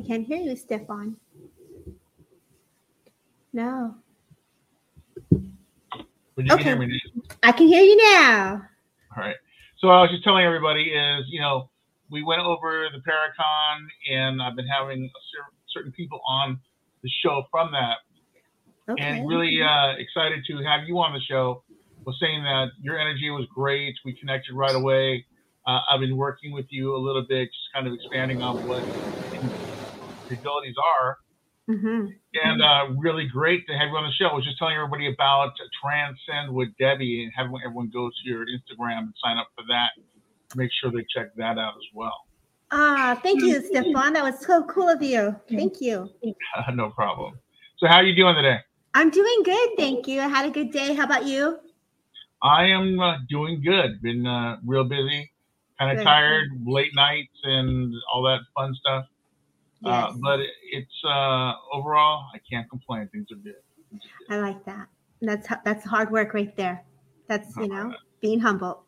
can't hear you, Stefan. No. Okay. can hear me now. I can hear you now. All right. So I was just telling everybody is, you know, we went over the Paracon, and I've been having certain people on the show from that, Okay. and really uh, excited to have you on the show. Was saying that your energy was great. We connected right away. Uh, I've been working with you a little bit, just kind of expanding on what your abilities are. hmm And uh, really great to have you on the show. I was just telling everybody about Transcend with Debbie and having everyone go to your Instagram and sign up for that. Make sure they check that out as well. Ah, thank you, Stefan. That was so cool of you. Thank you. no problem. So, how are you doing today? I'm doing good, thank you. I had a good day. How about you? I am uh, doing good. Been uh, real busy, kind of tired, late nights, and all that fun stuff. Uh, Yes. but it's uh, overall, I can't complain. Things are good. Things are I like that. That's that's hard work right there. That's you know being humble.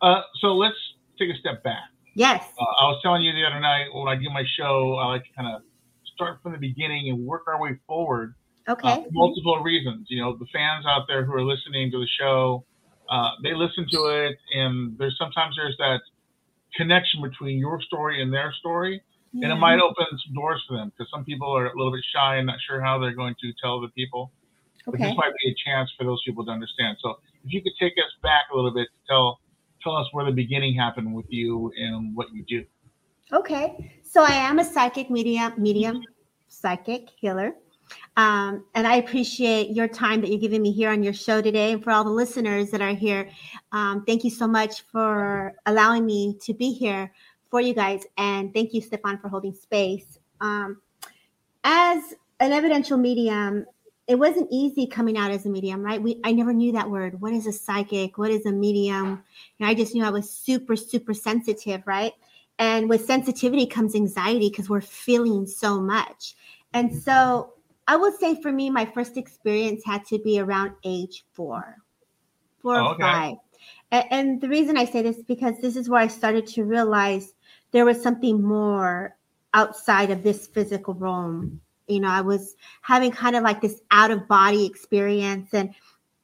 Uh, so let's take a step back. Yes. Uh, I was telling you the other night when I do my show, I like to kind of start from the beginning and work our way forward. Uh, Okay. for multiple reasons. You know, the fans out there who are listening to the show, uh, they listen to it, and there's sometimes there's that connection between your story and their story, and it might open some doors for them because some people are a little bit shy and not sure how they're going to tell the people. But Okay. this might be a chance for those people to understand. So if you could take us back a little bit to tell tell us where the beginning happened with you and what you do. Okay. So I am a psychic medium, medium, psychic healer. Um, and I appreciate your time that you're giving me here on your show today. And for all the listeners that are here, um, thank you so much for allowing me to be here for you guys. And thank you, Stefan, for holding space. Um, as an evidential medium, it wasn't easy coming out as a medium, right? We I never knew that word. What is a psychic? What is a medium? And I just knew I was super, super sensitive, right? And with sensitivity comes anxiety because we're feeling so much. And so I would say for me, my first experience had to be around age four, four Oh, or okay. five. And, and the reason I say this is because this is where I started to realize there was something more outside of this physical realm. Mm-hmm. You know, I was having kind of like this out of body experience. And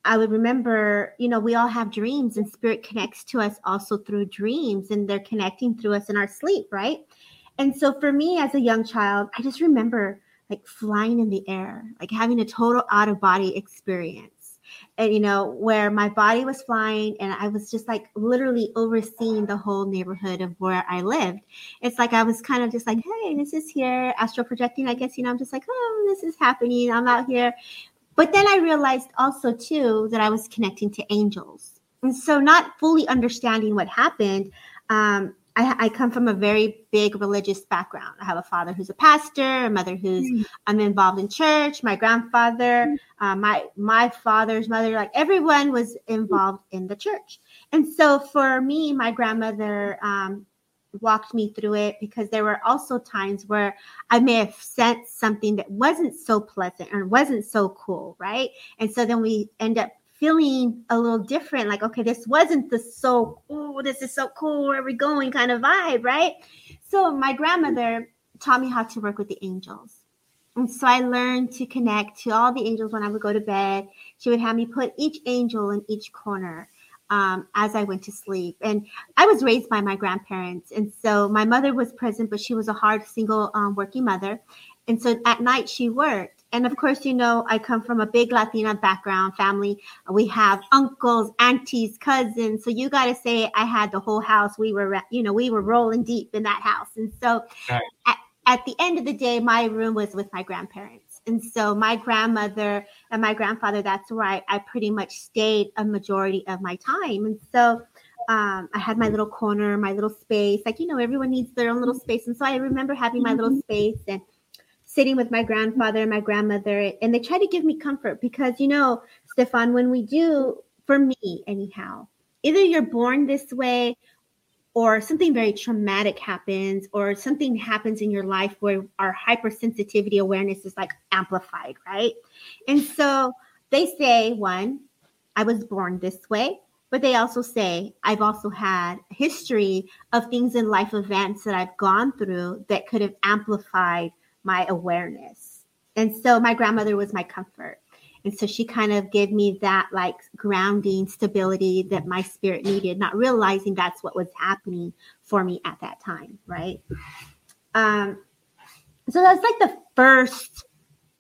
I would remember, you know, we all have dreams and spirit connects to us also through dreams and they're connecting through us in our sleep, right? And so for me as a young child, I just remember like flying in the air, like having a total out of body experience. And you know, where my body was flying and I was just like literally overseeing the whole neighborhood of where I lived. It's like I was kind of just like, hey, this is here, astral projecting, I guess, you know, I'm just like, oh, this is happening. I'm out here. But then I realized also too that I was connecting to angels. And so not fully understanding what happened, um, I, I come from a very big religious background. I have a father who's a pastor, a mother who's I'm involved in church. My grandfather, uh, my my father's mother, like everyone was involved in the church. And so for me, my grandmother um, walked me through it because there were also times where I may have sensed something that wasn't so pleasant or wasn't so cool, right? And so then we end up feeling a little different like okay this wasn't the so oh this is so cool where are we going? kind of vibe right? So my grandmother taught me how to work with the angels. And so i learned to connect to all the angels when i would go to bed. She would have me put each angel in each corner um, as i went to sleep. And i was raised by my grandparents and so my mother was present but she was a hard single um, working mother. And so at night she worked and of course, you know, I come from a big Latina background family. We have uncles, aunties, cousins. So you got to say I had the whole house. We were, you know, we were rolling deep in that house. And so Nice. at, at the end of the day, my room was with my grandparents. And so my grandmother and my grandfather, that's where I, I pretty much stayed a majority of my time. And so um, I had my little corner, my little space. Like, you know, everyone needs their own little space. And so I remember having my little space and sitting with my grandfather and my grandmother and they try to give me comfort because you know stefan when we do for me anyhow either you're born this way or something very traumatic happens or something happens in your life where our hypersensitivity awareness is like amplified right? And so they say one i was born this way but they also say I've also had history of things in life events that I've gone through that could have amplified my awareness. And so my grandmother was my comfort. And so she kind of gave me that like grounding stability that my spirit needed, not realizing that's what was happening for me at that time. Right. Um, so that's like the first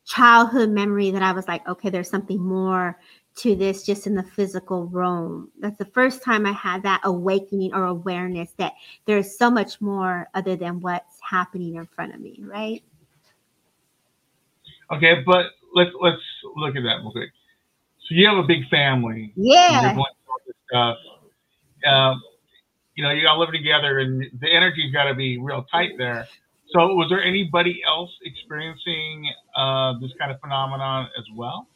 childhood memory that I was like, okay, there's something more to this just in the physical realm. That's the first time I had that awakening or awareness that there's so much more other than what's happening in front of me, right? Okay, but let's let's look at that real quick. So you have a big family. Yeah. stuff. Um, you know, you all living together, and the energy's got to be real tight there. So, was there anybody else experiencing uh, this kind of phenomenon as well?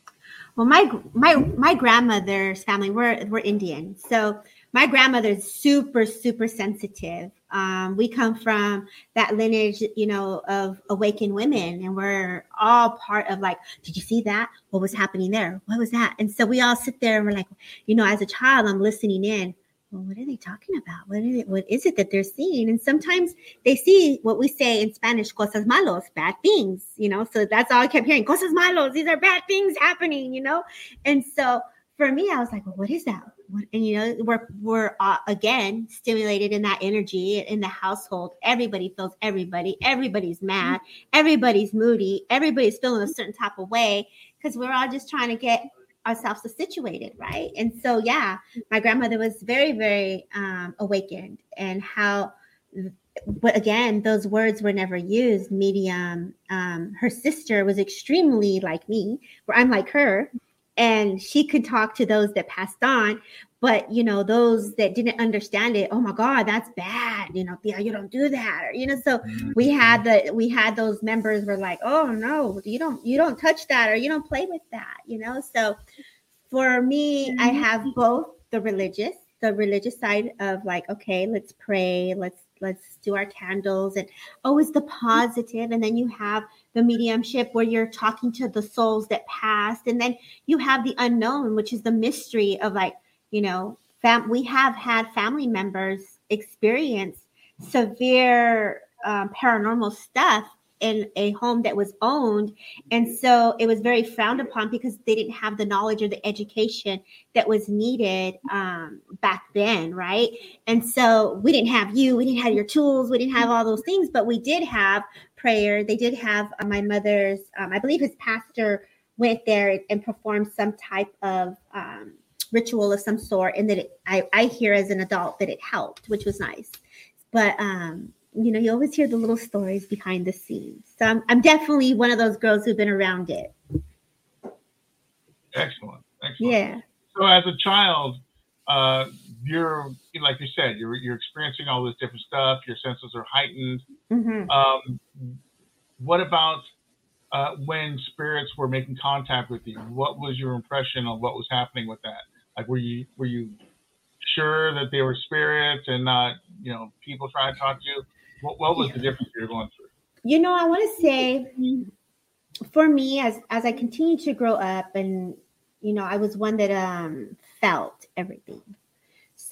Well, my my my grandmother's family we're we're Indian, so my grandmother is super super sensitive. Um, we come from that lineage, you know, of awakened women, and we're all part of like, did you see that? What was happening there? What was that? And so we all sit there and we're like, you know, as a child, I'm listening in well, what are they talking about? What is it? What is it that they're seeing? And sometimes they see what we say in Spanish, cosas malos, bad things, you know. So that's all I kept hearing, cosas malos. These are bad things happening, you know. And so for me, I was like, well, what is that? And you know, we're we're uh, again stimulated in that energy in the household. Everybody feels everybody. Everybody's mad. Everybody's moody. Everybody's feeling a certain type of way because we're all just trying to get ourselves situated, right? And so, yeah, my grandmother was very, very um, awakened, and how, but again, those words were never used. Medium. Um, her sister was extremely like me, where I'm like her, and she could talk to those that passed on but you know those that didn't understand it oh my god that's bad you know yeah you don't do that or you know so mm-hmm. we had the we had those members were like oh no you don't you don't touch that or you don't play with that you know so for me i mm-hmm. have both the religious the religious side of like okay let's pray let's let's do our candles and always the positive and then you have the mediumship where you're talking to the souls that passed and then you have the unknown which is the mystery of like you know, fam- we have had family members experience severe um, paranormal stuff in a home that was owned. And so it was very frowned upon because they didn't have the knowledge or the education that was needed um, back then, right? And so we didn't have you, we didn't have your tools, we didn't have all those things, but we did have prayer. They did have uh, my mother's, um, I believe his pastor went there and performed some type of um, ritual of some sort and that it, I, I hear as an adult that it helped which was nice. But um you know you always hear the little stories behind the scenes. So i'm, I'm definitely one of those girls who've been around it. Excellent. Excellent. Yeah. So as a child uh you're like you said you're you're experiencing all this different stuff your senses are heightened mm-hmm. um what about uh, when spirits were making contact with you, what was your impression of what was happening with that? Like, were you were you sure that they were spirits and not you know people trying to talk to you? What, what was the difference you were going through? You know, I want to say for me as as I continued to grow up and you know, I was one that um felt everything.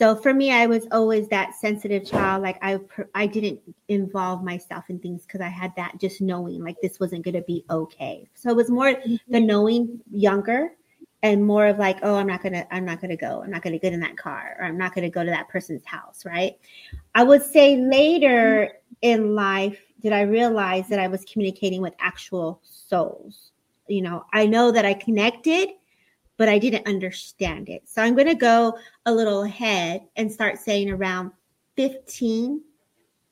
So for me, I was always that sensitive child. Like I, I didn't involve myself in things because I had that just knowing like this wasn't going to be okay. So it was more the mm-hmm. knowing younger and more of like oh i'm not gonna i'm not gonna go i'm not gonna get in that car or i'm not gonna go to that person's house right i would say later in life did i realize that i was communicating with actual souls you know i know that i connected but i didn't understand it so i'm gonna go a little ahead and start saying around 15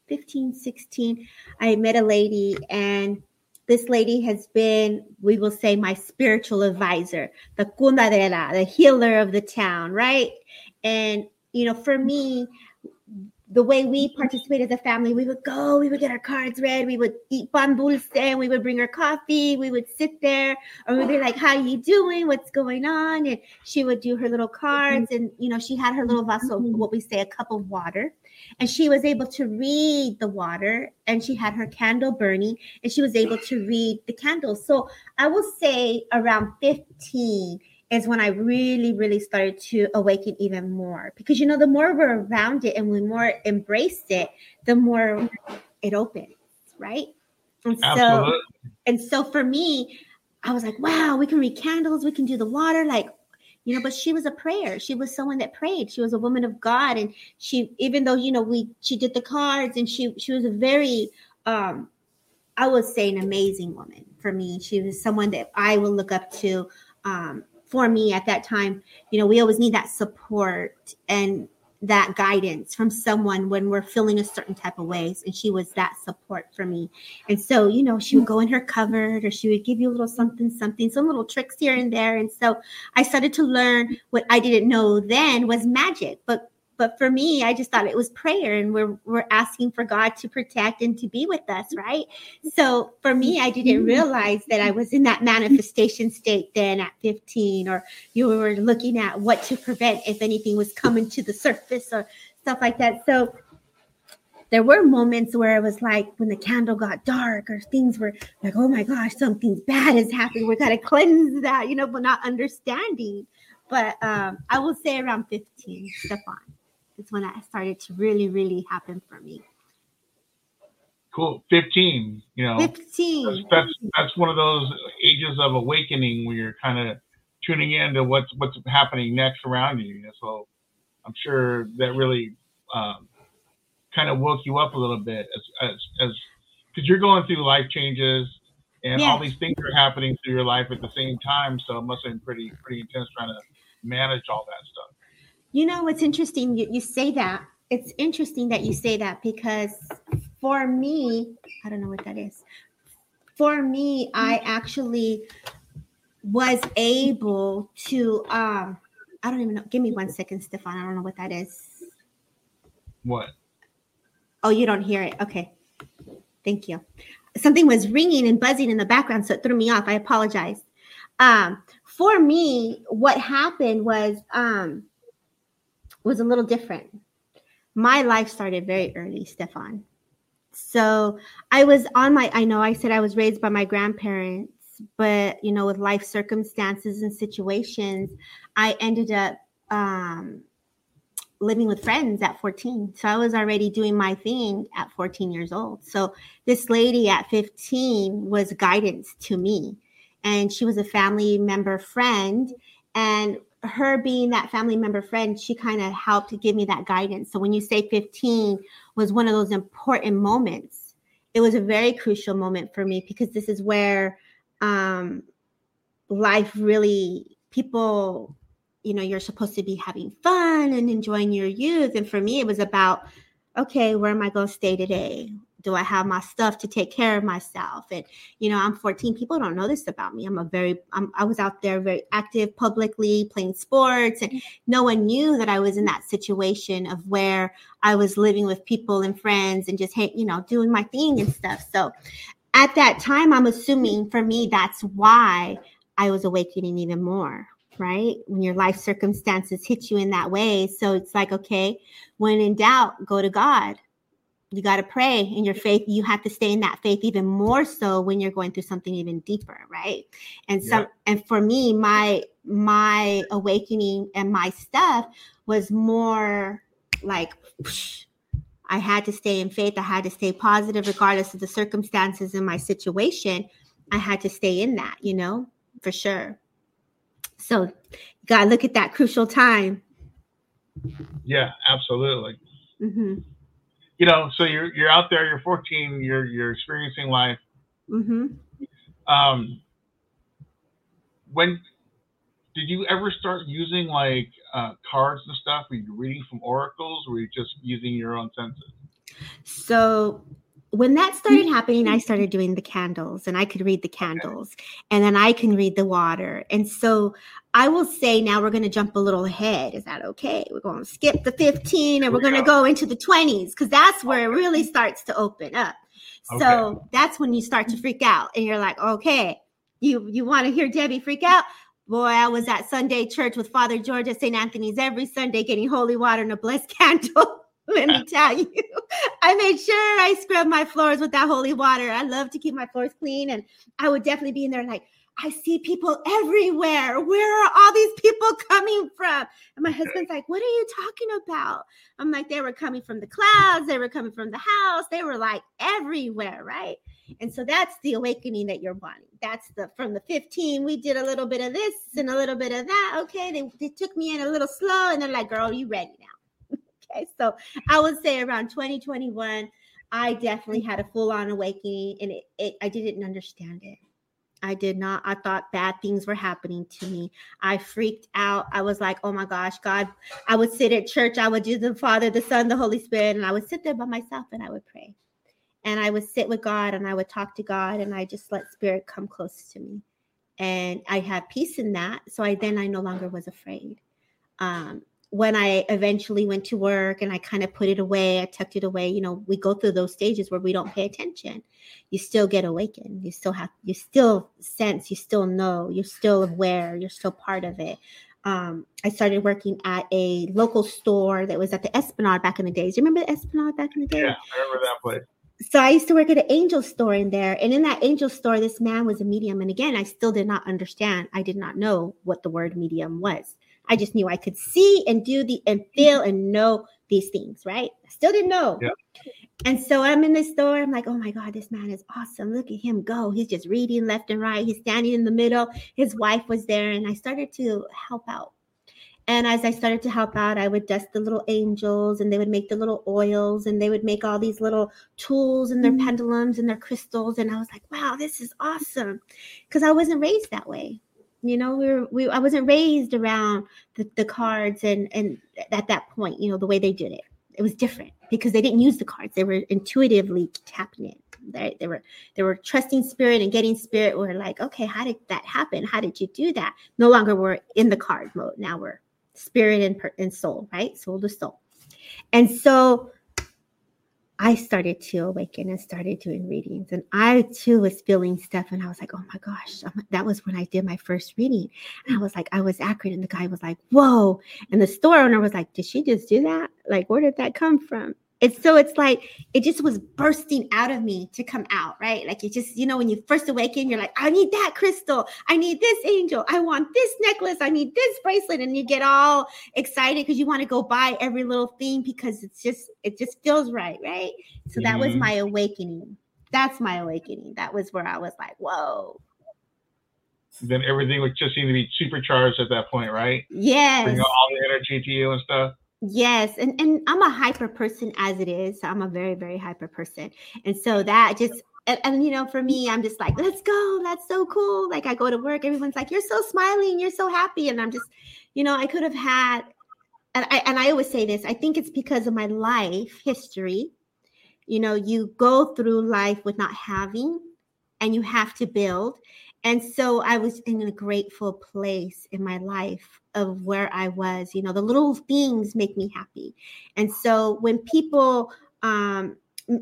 15 16 i met a lady and this lady has been, we will say, my spiritual advisor, the curandera, the healer of the town, right? And, you know, for me, the way we participate as a family, we would go, we would get our cards read, we would eat pan dulce, and we would bring her coffee, we would sit there, or we'd be like, "How are you doing? What's going on?" And she would do her little cards, and you know, she had her little vessel, what we say, a cup of water, and she was able to read the water and she had her candle burning and she was able to read the candles so i will say around 15 is when I really, really started to awaken even more. Because you know, the more we're around it and we more embrace it, the more it opens, right? And Absolutely. so and so for me, I was like, wow, we can read candles, we can do the water, like you know but she was a prayer she was someone that prayed she was a woman of god and she even though you know we she did the cards and she she was a very um i would say an amazing woman for me she was someone that i will look up to um for me at that time you know we always need that support and that guidance from someone when we're feeling a certain type of ways and she was that support for me. And so you know she would go in her cupboard or she would give you a little something something some little tricks here and there. And so i started to learn what i didn't know then was magic but but for me, I just thought it was prayer and we're we're asking for God to protect and to be with us, right? So for me, I didn't realize that I was in that manifestation state then at 15, or you were looking at what to prevent if anything was coming to the surface or stuff like that. So there were moments where it was like when the candle got dark or things were like, oh my gosh, something bad is happening. We got to cleanse that, you know, but not understanding. But um, I will say around 15, Stefan is when that started to really, really happen for me. Cool. 15, you know. 15. That's, that's, one of those ages of awakening where you're kind of tuning into what's what's happening next around you. So I'm sure that really um, kind of woke you up a little bit as as as because you're going through life changes and yes. all these things are happening through your life at the same time. So it must have been pretty pretty intense trying to manage all that stuff. You know, it's interesting you, you say that. It's interesting that you say that because for me, I don't know what that is. For me, I actually was able to um I don't even know. Give me one second, Stefan. I don't know what that is. What? Oh, you don't hear it. Okay. Thank you. Something was ringing and buzzing in the background, so it threw me off. I apologize. Um, for me, what happened was um was a little different. My life started very early, Stefan. So I was on my, I know I said I was raised by my grandparents, but you know, with life circumstances and situations, I ended up um, living with friends at 14. So I was already doing my thing at 14 years old. So this lady at 15 was guidance to me. And she was a family member friend. And her being that family member friend, she kind of helped give me that guidance. So when you say 15 was one of those important moments, it was a very crucial moment for me because this is where um, life really people you know you're supposed to be having fun and enjoying your youth and for me it was about okay where am i going to stay today do I have my stuff to take care of myself? And you know, I'm 14. People don't know this about me. I'm a very I'm, I was out there very active publicly playing sports, and mm-hmm. no one knew that I was in that situation of where I was living with people and friends and just hey, you know, doing my thing and stuff. So at that time, I'm assuming for me that's why I was awakening even more right? When your life circumstances hit you in that way. So it's like, okay, when in doubt, go to God you got to pray in your faith. You have to stay in that faith even more so when you're going through something even deeper right? And some yeah. and for me my my awakening and my stuff was more like i had to stay in faith. I had to stay positive regardless of the circumstances in my situation. I had to stay in that you know for sure. So you got to look at that crucial time. Yeah absolutely. Mm-hmm you know, so you're you're out there, you're 14, you're you're experiencing life. Mm-hmm. Um, when did you ever start using like uh, cards and stuff? Were you reading from oracles, or were you just using your own senses? So when that started mm-hmm. happening, I mm-hmm. started doing the candles and I could read the candles and then I can read the water. And so I will say now we're going to jump a little ahead. Is that okay? We're going to skip the 15 and we're going to go into the 20s because that's where it really starts to open up. Okay. So that's when you start to mm-hmm. freak out and you're like, okay, you, you want to hear Debbie freak out? Boy, I was at Sunday church with Father George at St. Anthony's every Sunday getting holy water and a blessed candle. Let me tell you, I made sure I scrubbed my floors with that holy water. I love to keep my floors clean, and I would definitely be in there like, I see people everywhere. Where are all these people coming from? And my husband's like, What are you talking about? I'm like, They were coming from the clouds, they were coming from the house, they were like everywhere, right? And so that's the awakening that you're wanting. That's the from the 15, we did a little bit of this and a little bit of that. Okay, they, they took me in a little slow, and they're like, Girl, you ready now? Okay, so I would say around 2021, I definitely had a full on awakening, and it, it I didn't understand it I did not. I thought bad things were happening to me. I freaked out. I was like, oh my gosh, God. I would sit at church. I would do the Father, the Son, the Holy Spirit, and I would sit there by myself and I would pray. And I would sit with God and I would talk to God and I just let Spirit come close to me. And I had peace in that. So I then I no longer was afraid. Um, when I eventually went to work and I kind of put it away, I tucked it away, you know, we go through those stages where we don't pay attention. You still get awakened. You still have, you still sense, you still know, you're still aware, you're still part of it. Um, I started working at a local store that was at the Esplanade back in the days. You remember the Esplanade back in the day? Yeah, I remember that place. So I used to work at an angel store in there. And in that angel store, this man was a medium. And again, I still did not understand. I did not know what the word medium was. I just knew I could see and do the and feel and know these things, right? I still didn't know. Yeah. And so I'm in the store. I'm like, oh my God, this man is awesome. Look at him go. He's just reading left and right. He's standing in the middle. His wife was there. And I started to help out. And as I started to help out, I would dust the little angels and they would make the little oils and they would make all these little tools and their mm-hmm. pendulums and their crystals. And I was like, wow, this is awesome. Because I wasn't raised that way you know we were we i wasn't raised around the, the cards and and at that point you know the way they did it it was different because they didn't use the cards. They were intuitively tapping it. They, they were they were trusting spirit and getting spirit we're like okay how did that happen? How did you do that? No longer we're in the card mode. Now we're spirit and, and soul right? Soul to soul. And so I started to awaken and started doing readings. And I too was feeling stuff. And I was like, oh my gosh, that was when I did my first reading. And I was like, I was accurate. And the guy was like, whoa. And the store owner was like, did she just do that? Like, where did that come from? It's so it's like it just was bursting out of me to come out right? Like it just you know when you first awaken you're like i need that crystal. I need this angel. I want this necklace. I need this bracelet. And you get all excited because you want to go buy every little thing because it's just it just feels right right? So that mm-hmm. was my awakening. That's my awakening. That was where i was like whoa. Then everything would just seem to be supercharged at that point right? Yes. bring all the energy to you and stuff Yes, and and I'm a hyper person as it is. So I'm a very very hyper person, and so that just and, and, you know for me i'm just like let's go that's so cool. Like i go to work everyone's like you're so smiling you're so happy and i'm just you know i could have had and i and i always say this i think it's because of my life history. You know you go through life with not having and you have to build. And so I was in a grateful place in my life of where I was. You know, the little things make me happy. And so when people, um,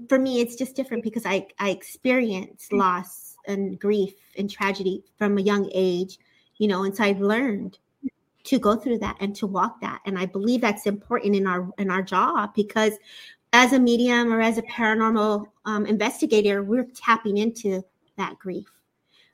for me, it's just different because I, I experience mm. loss and grief and tragedy from a young age, you know, and so I've learned to go through that and to walk that. And I believe that's important in our in our job because as a medium or as a paranormal um, investigator, we're tapping into that grief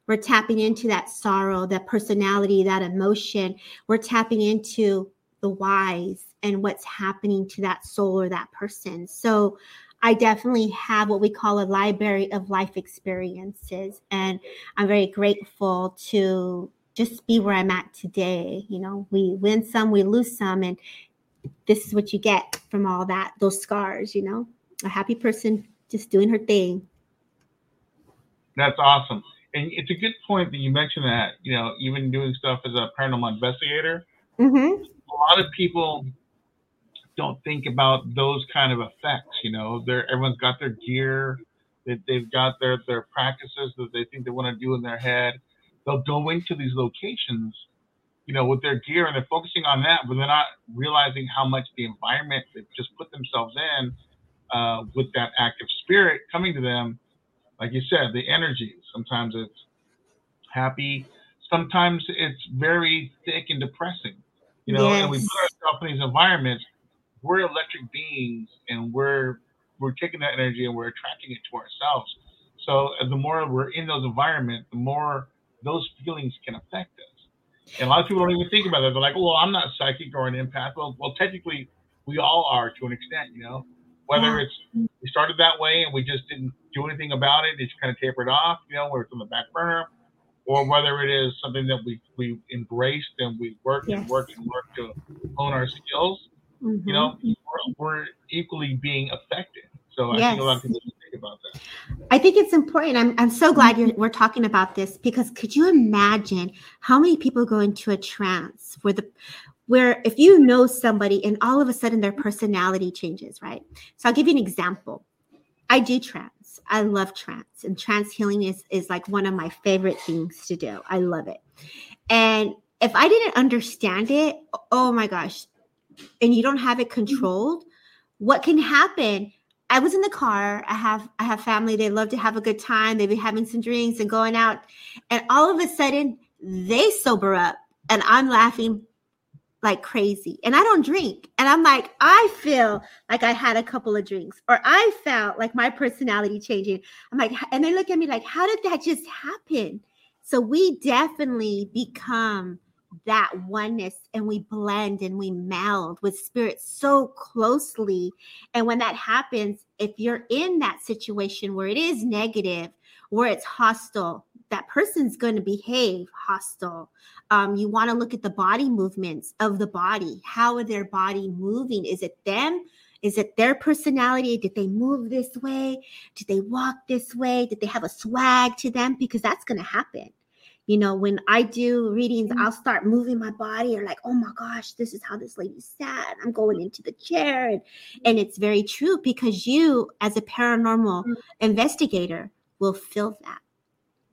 we're tapping into that sorrow, that personality, that emotion. We're tapping into the whys and what's happening to that soul or that person. So I definitely have what we call a library of life experiences. And I'm very grateful to just be where I'm at today. You know, we win some, we lose some. And this is what you get from all that, those scars, you know, a happy person just doing her thing. That's awesome and it's a good point that you mentioned that you know even doing stuff as a paranormal investigator mm-hmm. a lot of people don't think about those kind of effects you know they're everyone's got their gear that they've got their their practices that they think they want to do in their head they'll go into these locations you know with their gear and they're focusing on that but they're not realizing how much the environment they've just put themselves in uh, with that active spirit coming to them like you said, the energy. Sometimes it's happy. Sometimes it's very thick and depressing. You know, yes. and we put ourselves in these environments. We're electric beings, and we're we're taking that energy and we're attracting it to ourselves. So the more we're in those environments, the more those feelings can affect us. And a lot of people don't even think about that. They're like, well, I'm not psychic or an empath. Well, well, technically, we all are to an extent, you know. Whether it's we started that way and we just didn't do anything about it, it's kind of tapered off, you know, where it's on the back burner, or whether it is something that we we embraced and we work yes. and work and work to hone our skills. Mm-hmm. You know, we're, we're, equally being affected. So I yes. think a lot of people think about that. I think it's important. I'm I'm so glad you're, we're talking about this because could you imagine how many people go into a trance where the where if you know somebody and all of a sudden their personality changes, right? So I'll give you an example. I do trance. I love trance, and trance healing is is like one of my favorite things to do. I love it. And if I didn't understand it, oh my gosh, and you don't have it mm-hmm. controlled, what can happen? I was in the car. I have I have family. They love to have a good time. They be having some drinks and going out, and all of a sudden they sober up, and I'm laughing like crazy and I don't drink. And I'm like, I feel like I had a couple of drinks or I felt like my personality changing. I'm like, and they look at me like, how did that just happen? So we definitely become that oneness and we blend and we meld with spirit so closely. And when that happens, if you're in that situation where it is negative, where it's hostile, that person's going to behave hostile. Um, you want to look at the body movements of the body. How are their body moving? Is it them? Is it their personality? Did they move this way? Did they walk this way? Did they have a swag to them? Because that's going to happen. You know, when I do readings, mm-hmm. I'll start moving my body or like, oh my gosh, this is how this lady sat. I'm going into the chair. And, and it's very true because you, as a paranormal mm-hmm. investigator, will feel that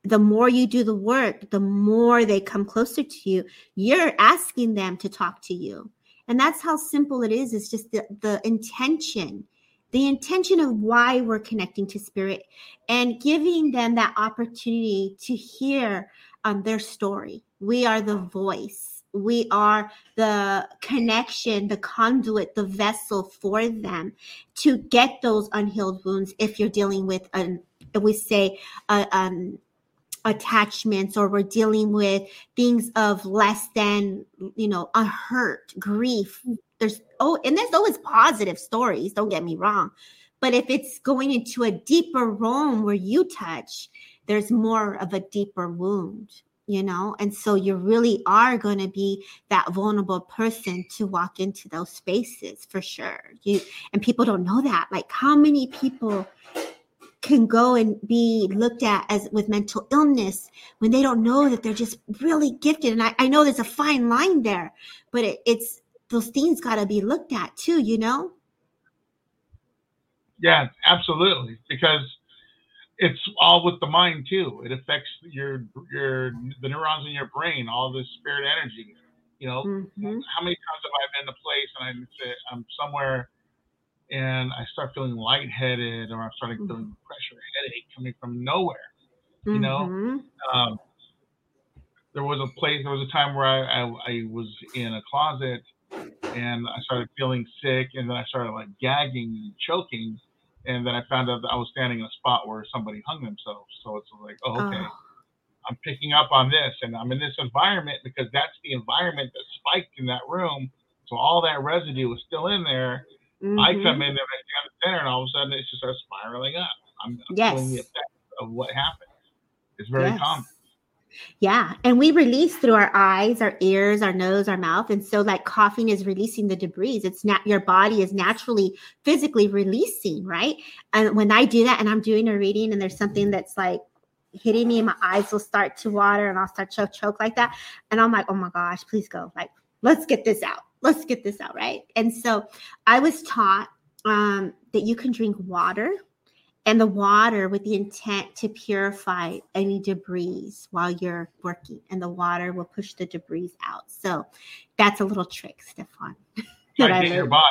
the more you do the work, the more they come closer to you. You're asking them to talk to you. And that's how simple it is. It's just the, the intention, the intention of why we're connecting to spirit and giving them that opportunity to hear um, their story. We are the voice. We are the connection, the conduit, the vessel for them to get those unhealed wounds. If you're dealing with an, we say, uh, um, attachments or we're dealing with things of less than you know a hurt grief. Mm. There's oh and there's always positive stories don't get me wrong. But if it's going into a deeper realm where you touch there's more of a deeper wound you know? And so you really are going to be that vulnerable person to walk into those spaces for sure. You and people don't know that. Like how many people can go and be looked at as with mental illness when they don't know that they're just really gifted. And I, I know there's a fine line there, but it, it's those things got to be looked at too, you know? Yeah, absolutely. Because it's all with the mind too. It affects your your the neurons in your brain, all the spirit energy. You know, mm-hmm. how many times have I been to a place and I'm I'm somewhere and I start feeling lightheaded or I'm starting mm-hmm. feeling pressure, headache coming from nowhere. You mm-hmm. know, um, there was a place, there was a time where I, I, I, was in a closet and I started feeling sick and then I started like gagging and choking. And then I found out that I was standing in a spot where somebody hung themselves. So it's like, oh, okay. Oh. I'm picking up on this and I'm in this environment because that's the environment that spiked in that room. So all that residue was still in there Mm-hmm. I come in there at the center, and all of a sudden it just starts spiraling up. I'm, I'm yes. feeling the effect of what happened. It's very yes. common. Yeah. And we release through our eyes, our ears, our nose, our mouth. And so, like coughing is releasing the debris. It's not your body is naturally physically releasing, right? And when I do that and I'm doing a reading and there's something that's like hitting me, and my eyes will start to water and I'll start choke, choke like that. And I'm like, oh my gosh, please go. Like, let's get this out let's get this out, right? And so I was taught um, that you can drink water and the water with the intent to purify any debris while you're working, and the water will push the debris out. So that's a little trick, Stefan. I your body.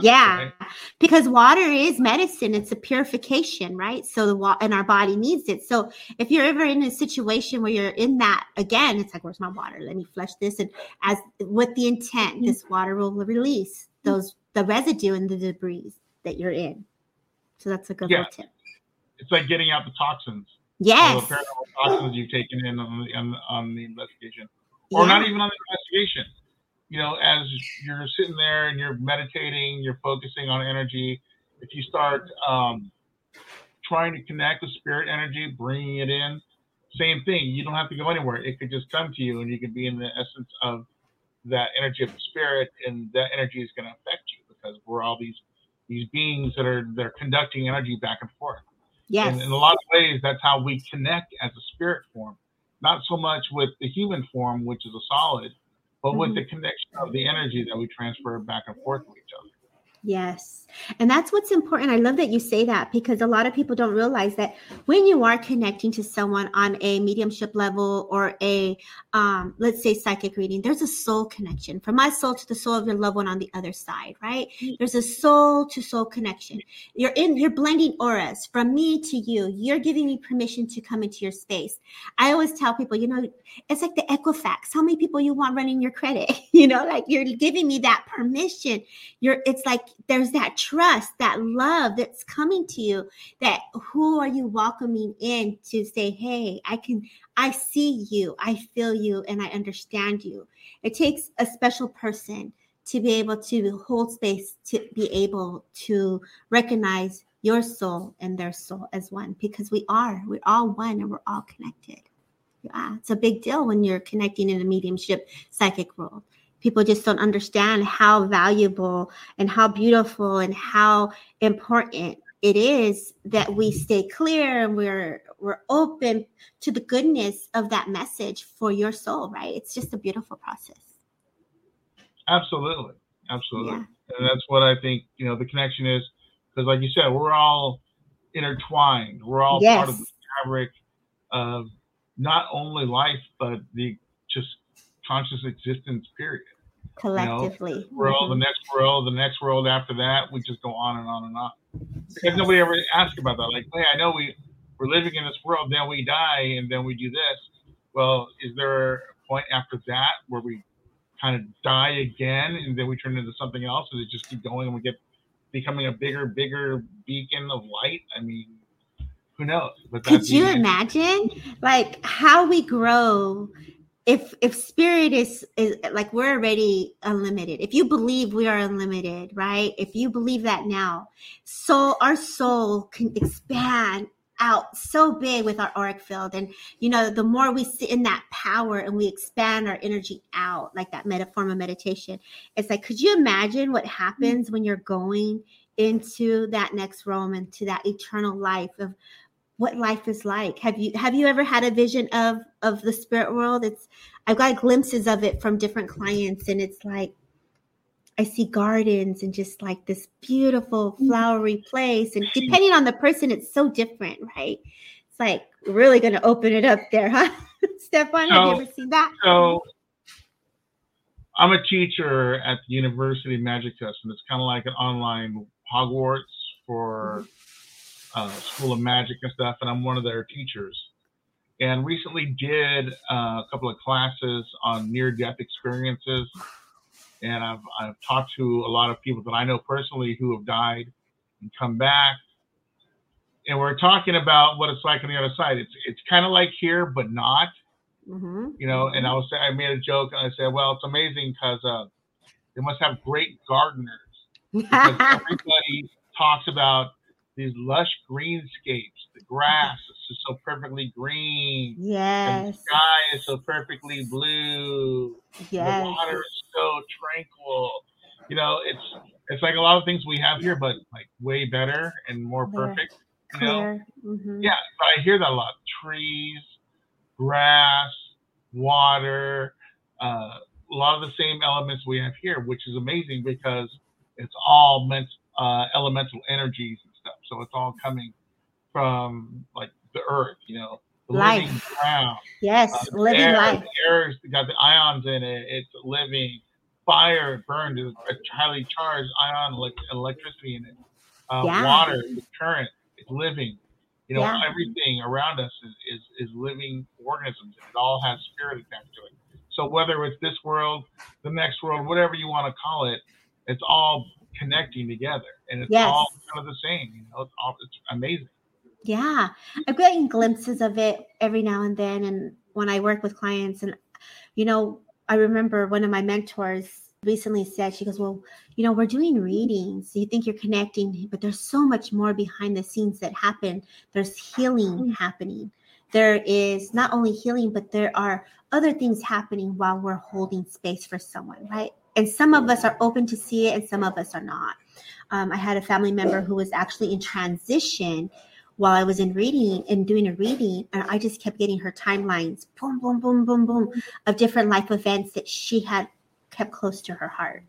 Yeah, okay. because water is medicine. It's a purification, right? So the water and our body needs it. So if you're ever in a situation where you're in that again, it's like, where's my water? Let me flush this, and as with the intent, mm-hmm. this water will release those the residue and the debris that you're in. So that's a good yeah. tip. It's like getting out the toxins. Yes. The toxins you've taken in on the, on, on the investigation, or yeah. not even on the investigation. You know, as you're sitting there and you're meditating, you're focusing on energy. If you start um, trying to connect with spirit energy, bringing it in, same thing. You don't have to go anywhere. It could just come to you, and you can be in the essence of that energy of the spirit, and that energy is going to affect you because we're all these these beings that are they're conducting energy back and forth. Yes. And in a lot of ways, that's how we connect as a spirit form, not so much with the human form, which is a solid, but mm-hmm. with the connection of the energy that we transfer back and forth to each other. Yes. And that's what's important. I love that you say that because a lot of people don't realize that when you are connecting to someone on a mediumship level or a, um, let's say, psychic reading, there's a soul connection from my soul to the soul of your loved one on the other side, right? Mm. There's a soul to soul connection. You're in, you're blending auras from me to you. You're giving me permission to come into your space. I always tell people, you know, it's like the Equifax. How many people you want running your credit? you know, like you're giving me that permission. You're, it's like, there's that trust, that love that's coming to you. That who are you welcoming in to say, hey, I can, I see you, I feel you, and I understand you. It takes a special person to be able to hold space, to be able to recognize your soul and their soul as one because we are, we're all one and we're all connected. Yeah, it's a big deal when you're connecting in a mediumship psychic world people just don't understand how valuable and how beautiful and how important it is that we stay clear and we're we're open to the goodness of that message for your soul right? It's just a beautiful process. Absolutely. Absolutely. Yeah. and that's what i think you know the connection is because like you said we're all intertwined. We're all yes. part of the fabric of not only life but the just conscious existence period collectively. You know, world, mm-hmm. the next world, the next world after that. We just go on and on and on. Because nobody ever asks about that. Like, hey, I know we we're living in this world, then we die, and then we do this. Well, is there a point after that where we kind of die again, and then we turn into something else, and it just keep going, and we get becoming a bigger, bigger beacon of light? I mean, who knows? But could you imagine, like, how we grow if if spirit is is like we're already unlimited. If you believe we are unlimited right? If you believe that now so our soul can expand out so big with our auric field. And you know the more we sit in that power and we expand our energy out like that metta form of meditation it's like could you imagine what happens when you're going into that next realm into that eternal life of what life is like. Have you have you ever had a vision of of the spirit world? It's I've got glimpses of it from different clients and it's like I see gardens and just like this beautiful mm. flowery place and depending on the person it's so different, right? It's like really going to open it up there, huh? Stefan, so, have you ever seen that? So I'm a teacher at the University of Magic Test, and it's kind of like an online Hogwarts for mm-hmm uh, School of Magic and stuff, and I'm one of their teachers. And recently did uh, a couple of classes on near-death experiences, and I've I've talked to a lot of people that I know personally who have died and come back, and we're talking about what it's like on the other side. It's it's kind of like here, but not. Mm-hmm. You know, and I was I made a joke and I said, well, it's amazing because uh, they must have great gardeners because everybody talks about these lush greenscapes. The grass is so perfectly green. Yes. the sky is so perfectly blue. Yes. The water is so tranquil. You know, it's it's like a lot of things we have here, but like way better and more perfect. You know? Mm-hmm. Yeah, but I hear that a lot. Trees, grass, water, uh, a lot of the same elements we have here, which is amazing because it's all meant uh, elemental energies stuff. So it's all coming from like the earth, you know, the life. living ground. Yes, uh, living air, life. The air's got the ions in it. It's living. Fire burned is a highly charged ion like electricity in it. Uh, yeah. Water, the current, it's living. You know, yeah. everything around us is, is, is living organisms. It all has spirit attached to it. So whether it's this world, the next world, whatever you want to call it, it's all connecting together, and it's yes. all kind of the same. You know, it's, all, it's amazing. Yeah, I'm getting glimpses of it every now and then. And when I work with clients, and you know, I remember one of my mentors recently said, she goes, Well, you know, we're doing readings. You think you're connecting, but there's so much more behind the scenes that happen. There's healing mm-hmm. happening. There is not only healing, but there are other things happening while we're holding space for someone, right? And some of us are open to see it, and some of us are not. Um, I had a family member who was actually in transition while I was in reading and doing a reading, and I just kept getting her timelines, boom, boom, boom, boom, boom, of different life events that she had kept close to her heart.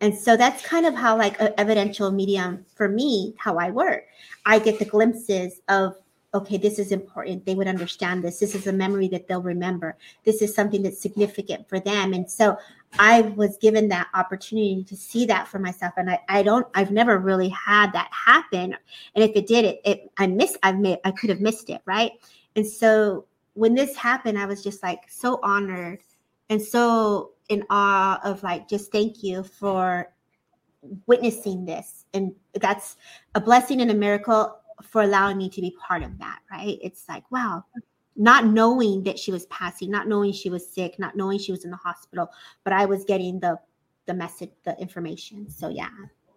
And so that's kind of how, like, an evidential medium for me, how I work. I get the glimpses of, okay, this is important. They would understand this. This is a memory that they'll remember. This is something that's significant for them. And so I was given that opportunity to see that for myself. And I, I don't, I've never really had that happen. And if it did, it, it I missed, I've made, I could have missed it. Right. And so when this happened, I was just like so honored and so in awe of like, just thank you for witnessing this. And that's a blessing and a miracle for allowing me to be part of that. Right. It's like, wow, not knowing that she was passing, not knowing she was sick, not knowing she was in the hospital, but I was getting the the message, the information. So yeah,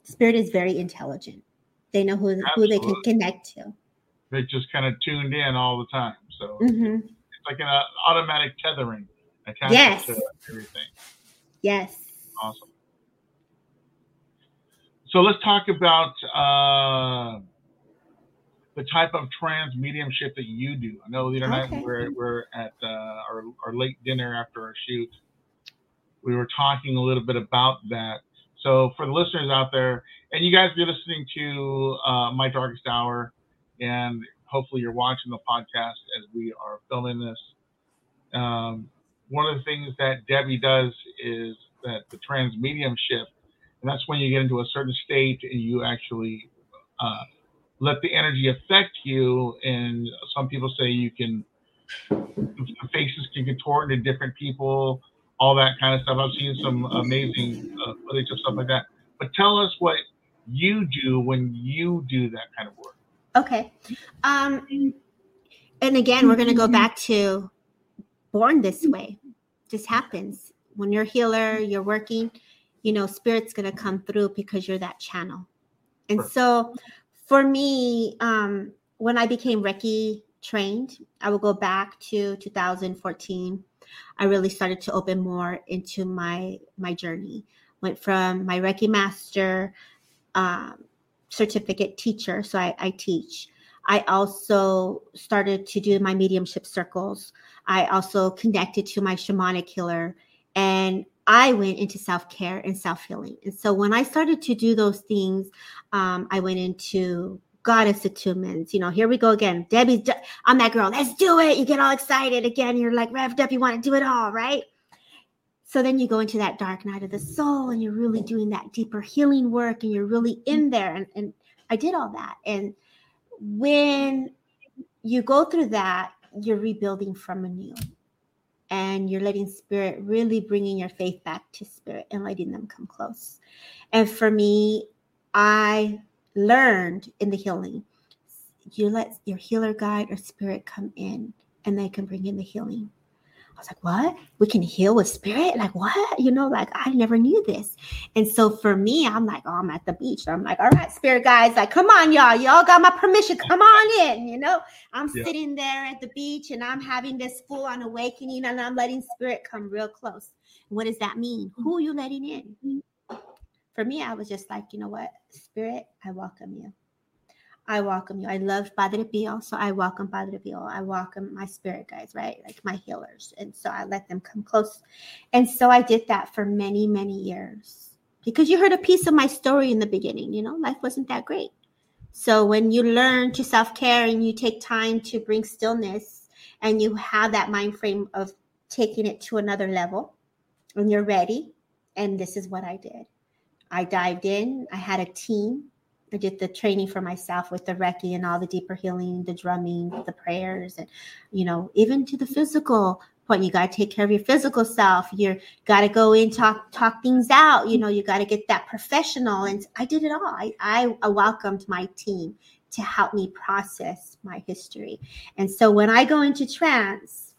spirit is very intelligent. They know who who they can connect to. They just kind of tuned in all the time. So mm-hmm. it's like an uh, automatic tethering attached yes. to everything. Yes. Awesome. So let's talk about uh, the type of trance mediumship that you do. I know the other okay. night we're, we're at uh, our, our late dinner after our shoot. We were talking a little bit about that. So for the listeners out there, and you guys are listening to uh, My Darkest Hour, and hopefully you're watching the podcast as we are filming this. Um, one of the things that Debbie does is that the trance mediumship, and that's when you get into a certain state and you actually uh, let the energy affect you. And some people say you can, faces can contort into different people, all that kind of stuff. I've seen some amazing uh, footage of stuff like that. But tell us what you do when you do that kind of work. Okay. Um, and again, we're going to go back to born this way. Just happens when you're healer, you're working, you know, spirit's going to come through because you're that channel. And so for me, um, when I became Reiki trained, I will go back to 2014. I really started to open more into my my journey. Went from my Reiki master um, certificate teacher, so I, I teach. I also started to do my mediumship circles. I also connected to my shamanic healer, and I went into self care and self healing. And so when I started to do those things, um, I went into goddess attunements. You know, here we go again. Debbie's, I'm that girl. Let's do it. You get all excited again. You're like revved up. You want to do it all, right? So then you go into that dark night of the soul and you're really doing that deeper healing work and you're really in there. And, and I did all that. And when you go through that, you're rebuilding from anew and you're letting spirit really bringing your faith back to spirit and letting them come close. And for me, I learned in the healing, you let your healer guide or spirit come in and they can bring in the healing. Was like, what? We can heal with spirit? Like, what? You know, like I never knew this. And so for me, I'm like, oh, I'm at the beach. I'm like, all right, spirit guys, like, come on, y'all. Y'all got my permission. Come on in. You know, I'm yeah. sitting there at the beach and I'm having this full on awakening and I'm letting spirit come real close. What does that mean? Who are you letting in? For me, I was just like, you know what? Spirit, I welcome you. I welcome you. I love Padre Pio, so I welcome Padre Pio. I welcome my spirit guides, right? Like my healers. And so I let them come close. And so I did that for many, many years because you heard a piece of my story in the beginning. You know, life wasn't that great. So when you learn to self care and you take time to bring stillness and you have that mind frame of taking it to another level and you're ready, and this is what I did. I dived in, I had a team I did the training for myself with the Reiki and all the deeper healing, the drumming, the prayers, and you know, even to the physical point. You got to take care of your physical self. You got to go in, talk talk things out. You know, you got to get that professional. And I did it all. I, I welcomed my team to help me process my history. And so when I go into trance,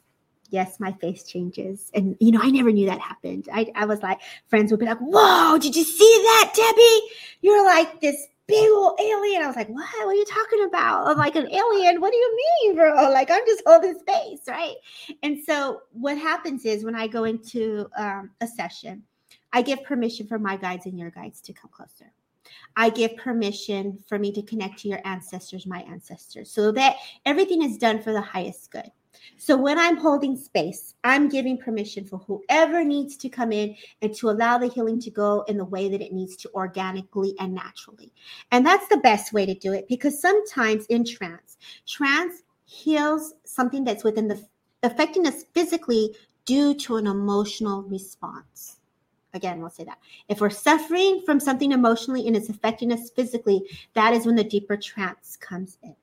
yes, my face changes. And, you know, I never knew that happened. I, I was like, friends would be like, whoa, did you see that, Debbie? You're like this big old alien. I was like, what? What are you talking about? I'm like an alien. What do you mean, bro? Like I'm just holding space, right? And so what happens is when I go into um, a session, I give permission for my guides and your guides to come closer. I give permission for me to connect to your ancestors, my ancestors, so that everything is done for the highest good. So when I'm holding space, I'm giving permission for whoever needs to come in and to allow the healing to go in the way that it needs to organically and naturally. And that's the best way to do it because sometimes in trance, trance heals something that's within the affecting us physically due to an emotional response. Again, we'll say that. If we're suffering from something emotionally and it's affecting us physically, that is when the deeper trance comes in.